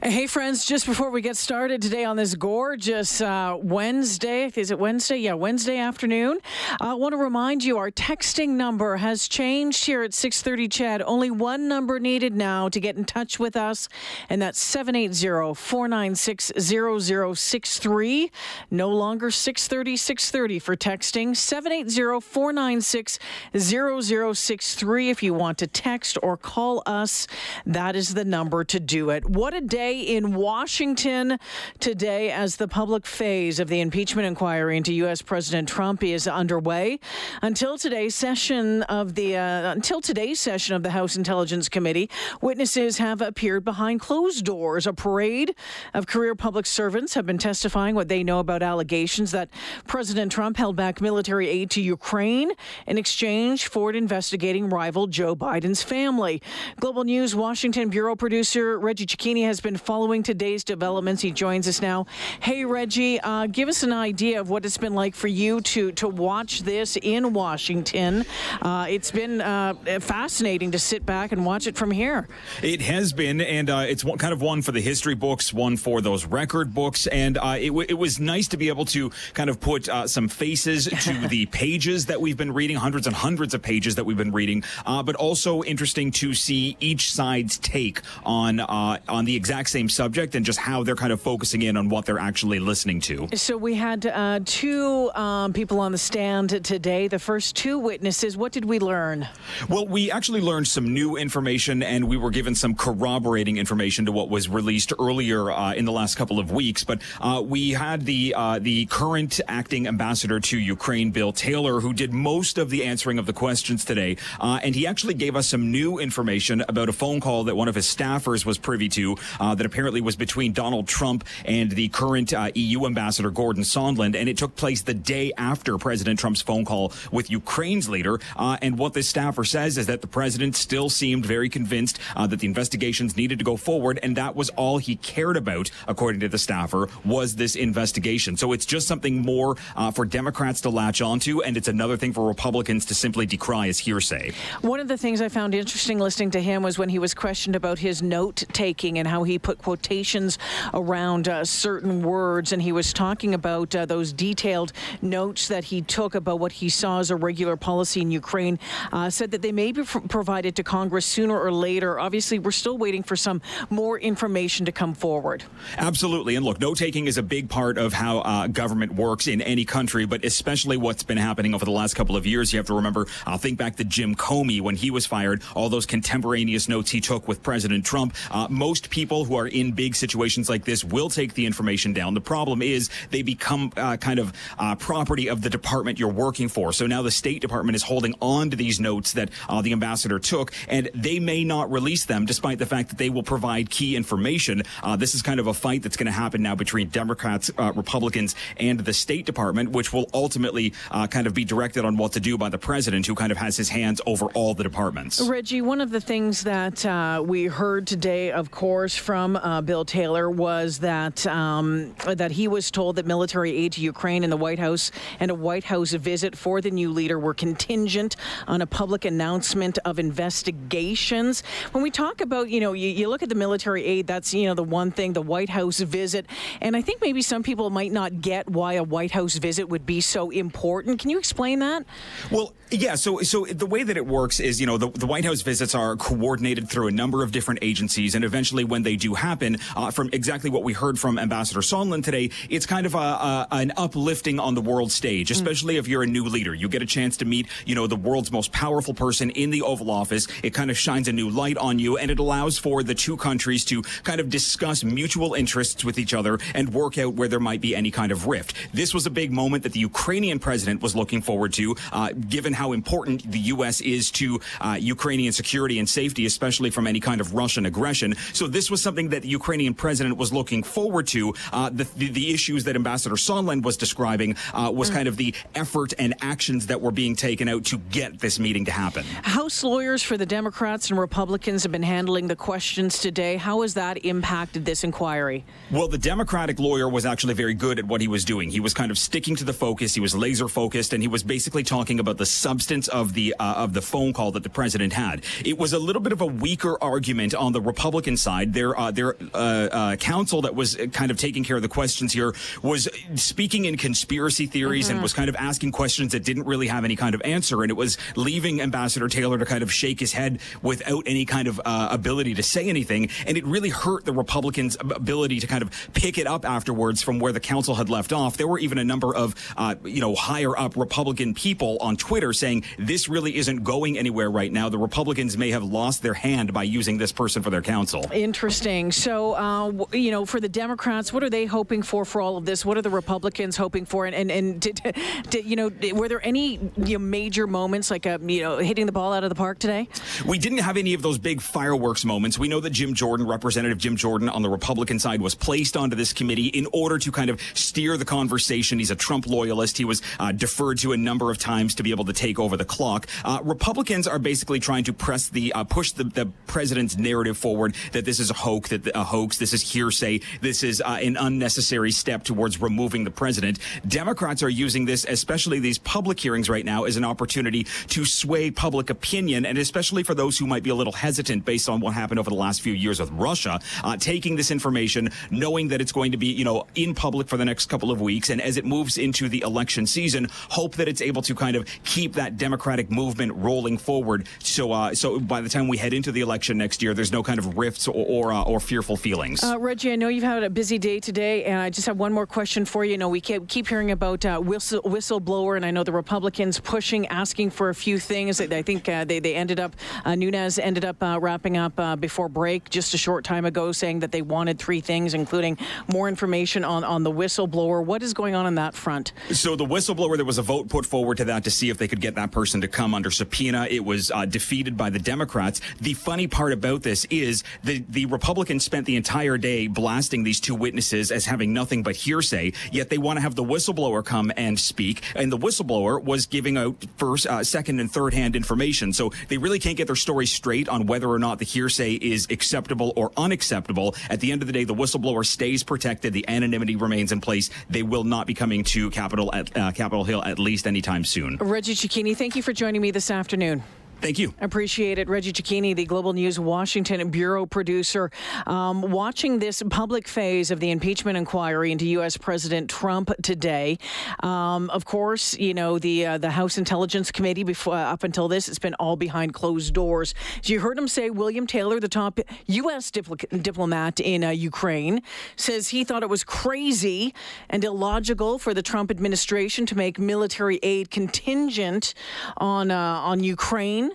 Hey, friends, just before we get started today on this gorgeous uh, Wednesday, is it Wednesday? Yeah, Wednesday afternoon. I want to remind you our texting number has changed here at 630 CHED. Only one number needed now to get in touch with us, and that's 780 496 0063. No longer 630 630 for texting. 780 496 0063 if you want to text or call us. That is the number to do it. What a day in Washington today as the public phase of the impeachment inquiry into U.S. President Trump is underway. Until today's session of the uh, until today's session of the House Intelligence Committee, witnesses have appeared behind closed doors. A parade of career public servants have been testifying what they know about allegations that President Trump held back military aid to Ukraine in exchange for investigating rival Joe Biden's family. Global News Washington bureau producer Reggie Cecchini has been following today's developments. He joins us now. Hey, Reggie, uh, give us an idea of what it's been like for you to to watch this in Washington. Uh, it's been uh, fascinating to sit back and watch it from here. It has been, and uh, it's one, kind of one for the history books, one for those record books, and uh, it, w- it was nice to be able to kind of put uh, some faces to the pages that we've been reading, hundreds and hundreds of pages that we've been reading, but also interesting to see each side's take on on the exact same subject and just how they're kind of focusing in on what they're actually listening to. So we had uh, two um, people on the stand today. The first two witnesses. What did we learn? Well, we actually learned some new information, and we were given some corroborating information to what was released earlier uh, in the last couple of weeks. But uh, we had the uh, the current acting ambassador to Ukraine, Bill Taylor, who did most of the answering of the questions today, uh, and he actually gave us some new information about a phone call that one of his staffers was privy to uh, that apparently was between Donald Trump and the current uh, EU ambassador Gordon Sondland, and it took place the day after President Trump's phone call with Ukraine's leader. Uh, and what this staffer says is that the president still seemed very convinced uh, that the investigations needed to go forward, and that was all he cared about, according to the staffer, was this investigation. So it's just something more uh, for Democrats to latch onto, and it's another thing for Republicans to simply decry as hearsay. One of the things I found interesting listening to him was when he was questioned about his note taking and how he put quotations around uh, certain words, and he was talking about uh, those detailed notes that he took about what he saw as a regular policy in Ukraine. Uh, said that they may be provided to Congress sooner or later. Obviously, we're still waiting for some more information to come forward. Absolutely, and look, note taking is a big part of how uh, government works in any country, but especially what's been happening over the last couple of years. You have to remember. I'll think back to Jim Comey when he was fired. All those contemporaneous notes he took with President Trump. Uh, most people who are in big situations like this will take the information down. The problem is they become uh, kind of uh, property of the department you're working for. So now the State Department is holding on to these notes that uh, the ambassador took, and they may not release them, despite the fact that they will provide key information. Uh, this is kind of a fight that's going to happen now between Democrats, uh, Republicans, and the State Department, which will ultimately uh, kind of be directed on what to do by the president, who kind of has his hands over all the departments. Reggie, one of the things that we heard today, of course, from Bill Taylor was that um, that he was told that military aid to Ukraine in the White House and a White House visit for the new leader were contingent on a public announcement of investigations. When we talk about, you know, you, you look at the military aid, that's you know the one thing, the White House visit, and I think maybe some people might not get why a White House visit would be so important. Can you explain that? Well, yeah. So, so the way that it works is, you know, the, the White House visits are coordinated through a number of different agencies, and eventually, when they do happen, uh, from exactly what we heard from Ambassador Sondland today, it's kind of a, a, an uplifting on the world stage, especially mm. if you're a new leader. You get a chance to meet, you know, the world's most powerful person in the Oval Office. It kind of shines a new light on you, and it allows for the two countries to kind of discuss mutual interests with each other and work out where there might be any kind of rift. This was a big moment that the Ukrainian president was looking forward to, uh, given how important the U.S. is to uh, Ukrainian security and safety, especially from any kind of Russian aggression. So this was something something that the Ukrainian president was looking forward to. Uh, the, the, the issues that Ambassador Sondland was describing uh, was mm. kind of the effort and actions that were being taken out to get this meeting to happen. House lawyers for the Democrats and Republicans have been handling the questions today. How has that impacted this inquiry? Well, the Democratic lawyer was actually very good at what he was doing. He was kind of sticking to the focus. He was laser focused, and he was basically talking about the substance of the uh, of the phone call that the president had. It was a little bit of a weaker argument on the Republican side. Their uh, their uh, uh counsel that was kind of taking care of the questions here was speaking in conspiracy theories mm-hmm. and was kind of asking questions that didn't really have any kind of answer, and it was leaving Ambassador Taylor to kind of shake his head without any kind of uh, ability to say anything, and it really hurt the Republicans' ability to kind of pick it up afterwards from where the counsel had left off. There were even a number of uh, you know higher up Republican people on Twitter saying this really isn't going anywhere right now. The Republicans may have lost their hand by using this person for their counsel. Interesting. So uh, you know, for the Democrats, what are they hoping for for all of this? What are the Republicans hoping for? And and, and did, did, you know, were there any you know, major moments like uh, you know hitting the ball out of the park today? We didn't have any of those big fireworks moments. We know that Jim Jordan, Representative Jim Jordan on the Republican side, was placed onto this committee in order to kind of steer the conversation. He's a Trump loyalist. He was uh, deferred to a number of times to be able to take over the clock. Uh, Republicans are basically trying to press the uh, push the, the, president's narrative forward that this is a hoax, that a hoax, this is hearsay, this is uh, an unnecessary step towards removing the president. Democrats are using this, especially these public hearings right now, as an opportunity to sway public opinion, and especially for those who might be a little hesitant based on what happened over the last few years with Russia, uh, taking this information, knowing that it's going to be, you know, in public for the next couple of weeks, and as it moves into the election season, hope that it's able to kind of keep that Democratic movement rolling forward. So, uh, so by the time we head into the election next year, there's no kind of rifts or or, uh, or fearful feelings. Uh, Reggie, I know you've had a busy day today, and I just have one more question for you. You know, we keep, keep hearing about uh, whistle, whistleblower, and I know the Republicans pushing, asking for a few things. I think uh, they they ended up Nunes ended up wrapping up before break just a short time ago, saying that they wanted three things, including more information on on the whistleblower. What is going on on that front? So the whistleblower, there was a vote put forward to that to see if they could get that person to come under subpoena. It was uh, defeated by the Democrats. The funny part about this is the, the Republicans spent the entire day blasting these two witnesses as having nothing but hearsay, yet they want to have the whistleblower come and speak. And the whistleblower was giving out first, uh, second, and third hand information. So they really can't get their story straight on whether or not the hearsay is acceptable or unacceptable. At the end of the day, the whistleblower stays protected. The anonymity remains in place. They will not be coming to Capitol at uh, Capitol Hill at least anytime soon. Reggie Cecchini, thank you for joining me this afternoon. Thank you. Appreciate it. Reggie Cecchini, the Global News Washington Bureau producer, um, watching this public phase of the impeachment inquiry into U.S. President Trump today. Um, of course, you know, the uh, the House Intelligence Committee, before uh, up until this, it's been all behind closed doors. You heard him say, William Taylor, the top U.S. Dipl- diplomat in uh, Ukraine, says he thought it was crazy and illogical for the Trump administration to make military aid contingent on, uh, on Ukraine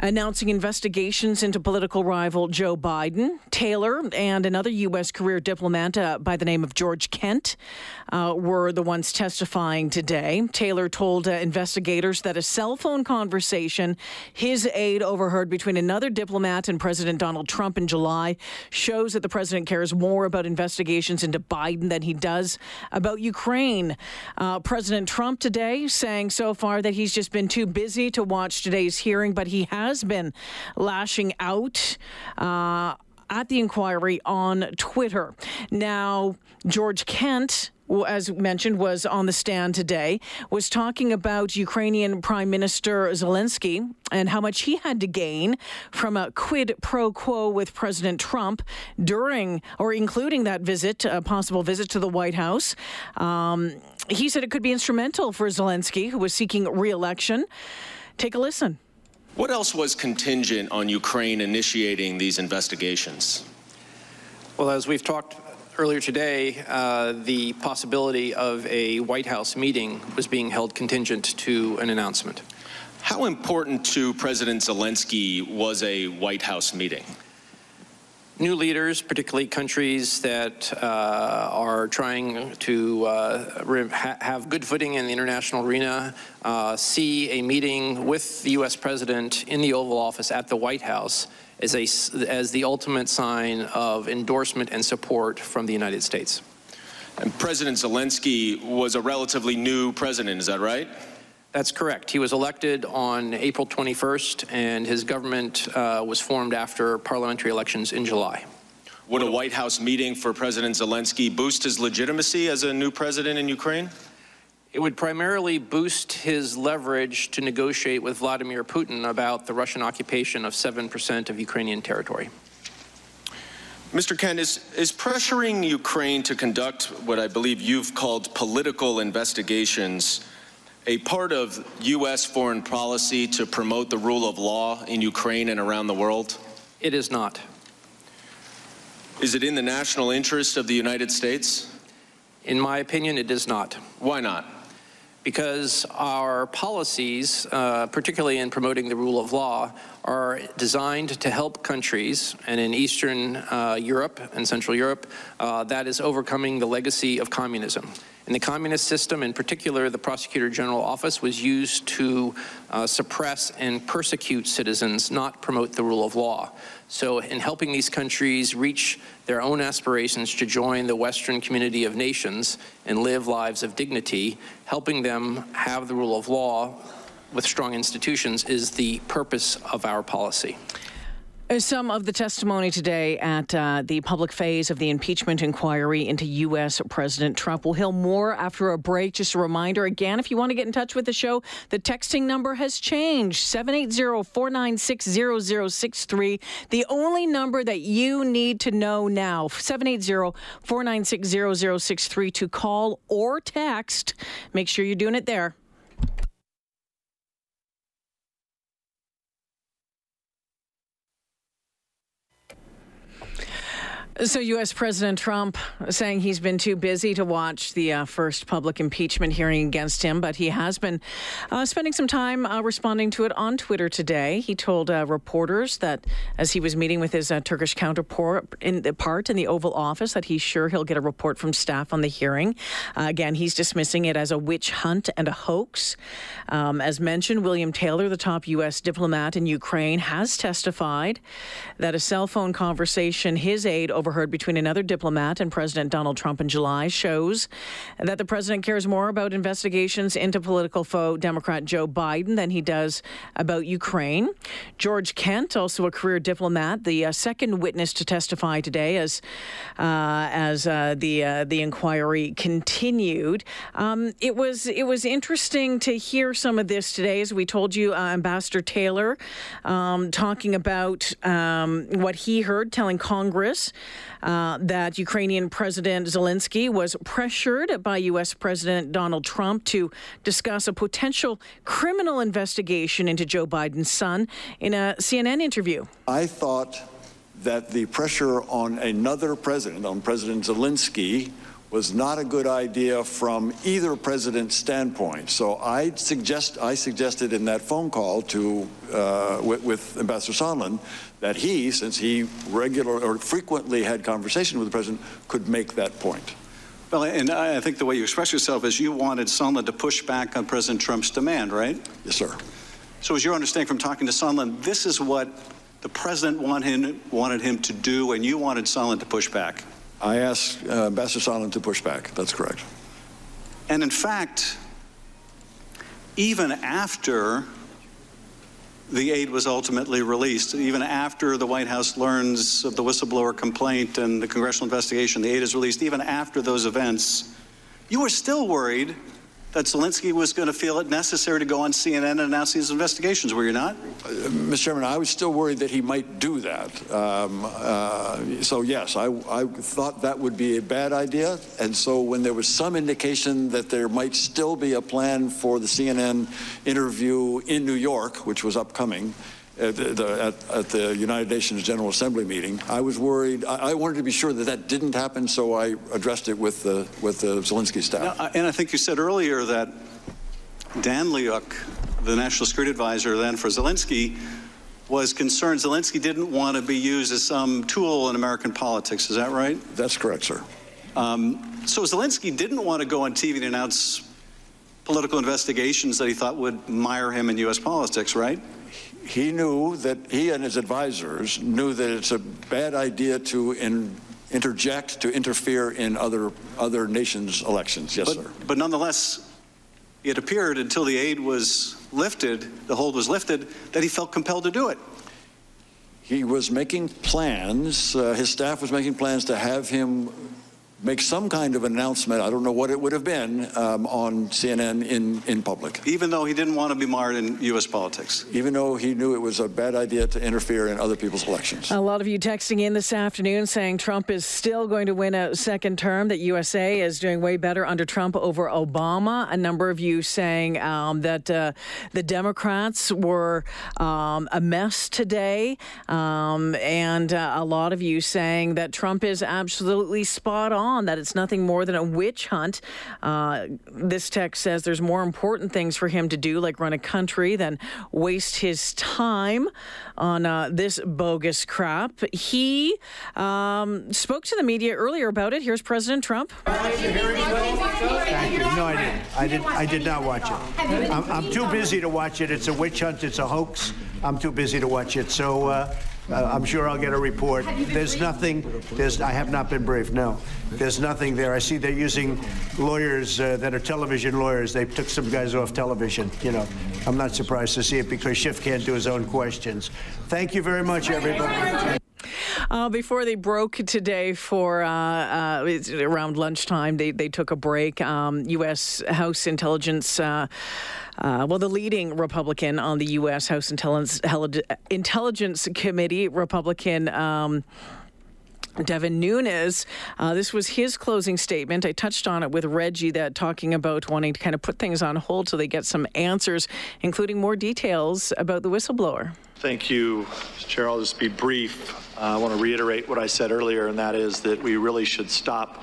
announcing investigations into political rival Joe Biden. Taylor and another U.S. career diplomat uh, by the name of George Kent uh, were the ones testifying today. Taylor told uh, investigators that a cell phone conversation his aide overheard between another diplomat and President Donald Trump in July shows that the president cares more about investigations into Biden than he does about Ukraine. Uh, president Trump today saying so far that he's just been too busy to watch today's hearing, but he has been lashing out. Uh, at the inquiry on Twitter. Now, George Kent as mentioned, was on the stand today, was talking about Ukrainian Prime Minister Zelensky and how much he had to gain from a quid pro quo with President Trump during or including that visit, a possible visit to the White House. Um, he said it could be instrumental for Zelensky, who was seeking re election. Take a listen. What else was contingent on Ukraine initiating these investigations? Well, as we've talked earlier today, uh, the possibility of a White House meeting was being held contingent to an announcement. How important to President Zelensky was a White House meeting? New leaders, particularly countries that uh, are trying to uh, ha- have good footing in the international arena, uh, see a meeting with the U.S. president in the Oval Office at the White House as, a, as the ultimate sign of endorsement and support from the United States. And President Zelensky was a relatively new president, is that right? That's correct. He was elected on April 21st, and his government uh, was formed after parliamentary elections in July. Would a White House meeting for President Zelensky boost his legitimacy as a new president in Ukraine? It would primarily boost his leverage to negotiate with Vladimir Putin about the Russian occupation of 7% of Ukrainian territory. Mr. Kent, is, is pressuring Ukraine to conduct what I believe you've called political investigations a part of U.S. foreign policy to promote the rule of law in Ukraine and around the world? It is not. Is it in the national interest of the United States? In my opinion, it is not. Why not? Because our policies, uh, particularly in promoting the rule of law, are designed to help countries, and in Eastern uh, Europe and Central Europe, uh, that is overcoming the legacy of communism. In the communist system, in particular, the Prosecutor General Office was used to uh, suppress and persecute citizens, not promote the rule of law. So, in helping these countries reach their own aspirations to join the Western community of nations and live lives of dignity, helping them have the rule of law with strong institutions is the purpose of our policy. Some of the testimony today at uh, the public phase of the impeachment inquiry into U.S. President Trump. We'll hear more after a break. Just a reminder again, if you want to get in touch with the show, the texting number has changed 780 496 0063. The only number that you need to know now 780 496 0063 to call or text. Make sure you're doing it there. So, U.S. President Trump saying he's been too busy to watch the uh, first public impeachment hearing against him, but he has been uh, spending some time uh, responding to it on Twitter today. He told uh, reporters that as he was meeting with his uh, Turkish counterpart in the part in the Oval Office, that he's sure he'll get a report from staff on the hearing. Uh, again, he's dismissing it as a witch hunt and a hoax. Um, as mentioned, William Taylor, the top U.S. diplomat in Ukraine, has testified that a cell phone conversation his aide over overheard between another diplomat and President Donald Trump in July shows that the president cares more about investigations into political foe Democrat Joe Biden than he does about Ukraine. George Kent, also a career diplomat, the uh, second witness to testify today as uh, as uh, the uh, the inquiry continued. Um, it was it was interesting to hear some of this today, as we told you, uh, Ambassador Taylor um, talking about um, what he heard, telling Congress uh, that Ukrainian President Zelensky was pressured by U.S. President Donald Trump to discuss a potential criminal investigation into Joe Biden's son in a CNN interview. I thought that the pressure on another president, on President Zelensky, was not a good idea from either president's standpoint. So I suggest I suggested in that phone call to uh, with, with, Ambassador Sondland that he, since he regular or frequently had conversation with the president, could make that point. Well, and I think the way you express yourself is you wanted Sondland to push back on President Trump's demand, right? Yes, sir. So, as your understanding from talking to Sondland, this is what the president wanted him, wanted him to do, and you wanted Sondland to push back. I asked uh, Ambassador Sondland to push back. That's correct. And in fact, even after the aid was ultimately released, even after the White House learns of the whistleblower complaint and the congressional investigation, the aid is released, even after those events, you were still worried that Zelensky was going to feel it necessary to go on CNN and announce these investigations, were you not? Uh, Mr. Chairman, I was still worried that he might do that. Um, uh, so, yes, I, I, thought that would be a bad idea. And so, when there was some indication that there might still be a plan for the CNN interview in New York, which was upcoming, at the, at, at the, United Nations General Assembly meeting. I was worried. I, I, wanted to be sure that that didn't happen, so I addressed it with the with the Zelensky staff. Now, and I think you said earlier that Danyliuk, the National Security Advisor then for Zelensky, was concerned Zelensky didn't want to be used as some tool in American politics. Is that right? That's correct, sir. Um, so Zelensky didn't want to go on TV and announce political investigations that he thought would mire him in U.S. politics, right? He knew that he and his advisors knew that it's a bad idea to in, interject, to interfere in other other nations' elections. Yes, but, sir. But nonetheless, it appeared until the aid was lifted, the hold was lifted, that he felt compelled to do it. He was making plans. Uh, his staff was making plans to have him make some kind of announcement, I don't know what it would have been, um, on CNN in, in public. Even though he didn't want to be marred in U.S. politics. Even though he knew it was a bad idea to interfere in other people's elections. A lot of you texting in this afternoon saying Trump is still going to win a second term, that USA is doing way better under Trump over Obama. A number of you saying um, that uh, the Democrats were um, a mess today. Um, and uh, a lot of you saying that Trump is absolutely spot on on that it's nothing more than a witch hunt. Uh, this text says there's more important things for him to do, like run a country, than waste his time on uh, this bogus crap. He um, spoke to the media earlier about it. Here's President Trump. No, I didn't. I did. I did not watch it. I'm, I'm, too busy to watch it. It's a witch hunt. It's a hoax. I'm too busy to watch it. So. Uh, uh, I'm sure I'll get a report. There's nothing. There's. I have not been briefed. No, there's nothing there. I see they're using lawyers uh, that are television lawyers. They took some guys off television. You know, I'm not surprised to see it because Schiff can't do his own questions. Thank you very much, everybody. Uh, before they broke today for uh, uh, around lunchtime, they, they took a break. Um, U.S. House Intelligence. Uh, well, the leading Republican on the U.S. House Intelligence, Intelligence Committee, Republican. Um, Devin Nunes, uh, this was his closing statement. I touched on it with Reggie that talking about wanting to kind of put things on hold so they get some answers, including more details about the whistleblower. Thank you, Chair. I'll just be brief. Uh, I want to reiterate what I said earlier, and that is that we really should stop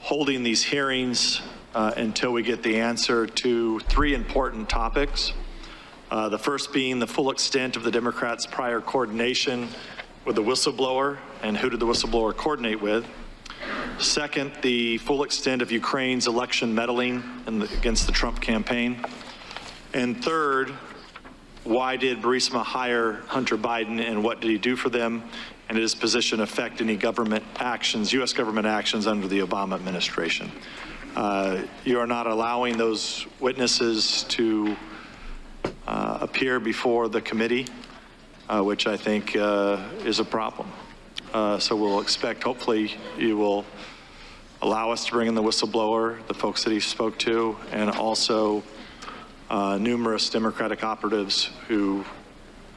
holding these hearings uh, until we get the answer to three important topics. Uh, the first being the full extent of the Democrats' prior coordination with the whistleblower and who did the whistleblower coordinate with. Second, the full extent of Ukraine's election meddling the, against the Trump campaign. And third, why did Burisma hire Hunter Biden and what did he do for them? And did his position affect any government actions, U.S. government actions under the Obama administration? Uh, you are not allowing those witnesses to uh, appear before the committee, uh, which I think uh, is a problem. Uh, so we'll expect, hopefully, you will allow us to bring in the whistleblower, the folks that he spoke to, and also uh, numerous Democratic operatives who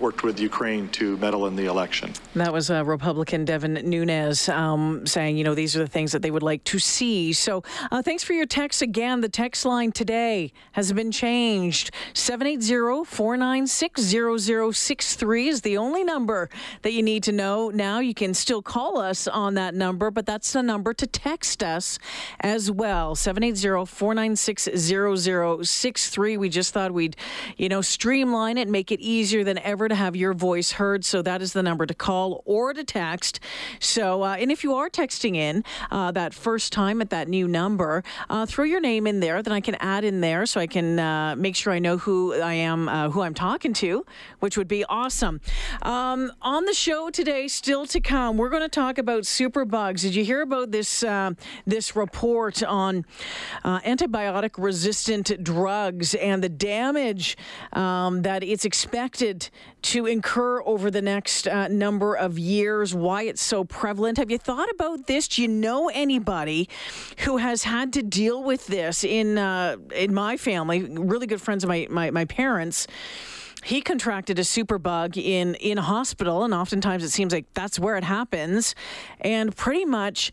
worked with Ukraine to meddle in the election. That was uh, Republican Devin Nunes um, saying, you know, these are the things that they would like to see. So uh, thanks for your text again. The text line today has been changed. 780 496 0063 is the only number that you need to know. Now you can still call us on that number, but that's the number to text us as well. 780 496 0063. We just thought we'd, you know, streamline it, make it easier than ever to have your voice heard. So that is the number to call or to text. So, uh, and if you are texting in uh, that first time at that new number, uh, throw your name in there. Then I can add in there so I can uh, make sure I know who I am, uh, who I'm talking to, which would be awesome. Um, on the show today, still to come, we're going to talk about superbugs. Did you hear about this uh, this report on antibiotic resistant drugs and the damage um, that it's expected to incur over the next uh, number of years, why it's so prevalent. Have you thought about this? Do you know anybody who has had to deal with this in uh, in my family? Really good friends of my, my, my parents he contracted a superbug in in hospital and oftentimes it seems like that's where it happens. And pretty much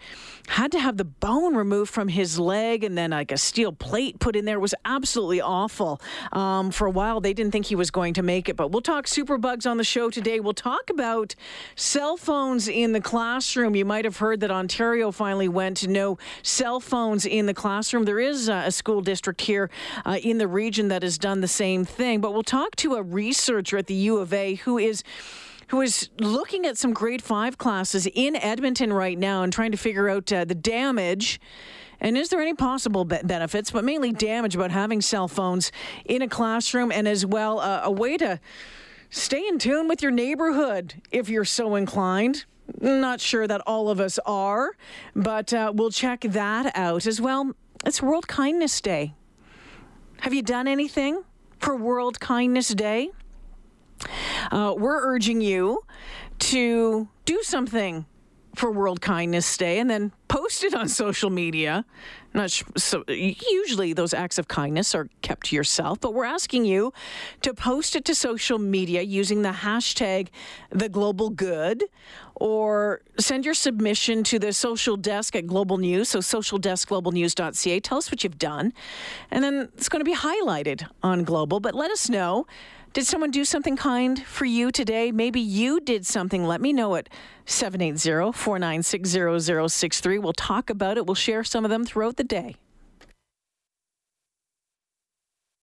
had to have the bone removed from his leg and then like a steel plate put in there. It was absolutely awful. Um, for a while they didn't think he was going to make it but we'll talk superbugs on the show today. We'll talk about cell phones in the classroom. You might have heard that ontario finally went to no cell phones in the classroom. There is a school district here uh, in the region that has done the same thing but we'll talk to a researcher at the U of A who is who is looking at some grade five classes in Edmonton right now and trying to figure out uh, the damage. And is there any possible be- benefits, but mainly damage about having cell phones in a classroom and as well uh, a way to stay in tune with your neighborhood if you're so inclined. Not sure that all of us are, but uh, we'll check that out as well. It's World Kindness Day. Have you done anything for World Kindness Day? Uh, we're urging you to do something for World Kindness Day and then post it on social media. Not sh- so usually those acts of kindness are kept to yourself, but we're asking you to post it to social media using the hashtag the global good or send your submission to the social desk at Global News, so socialdeskglobalnews.ca. Tell us what you've done. And then it's going to be highlighted on Global, but let us know did someone do something kind for you today? Maybe you did something. Let me know at 780 496 0063. We'll talk about it. We'll share some of them throughout the day.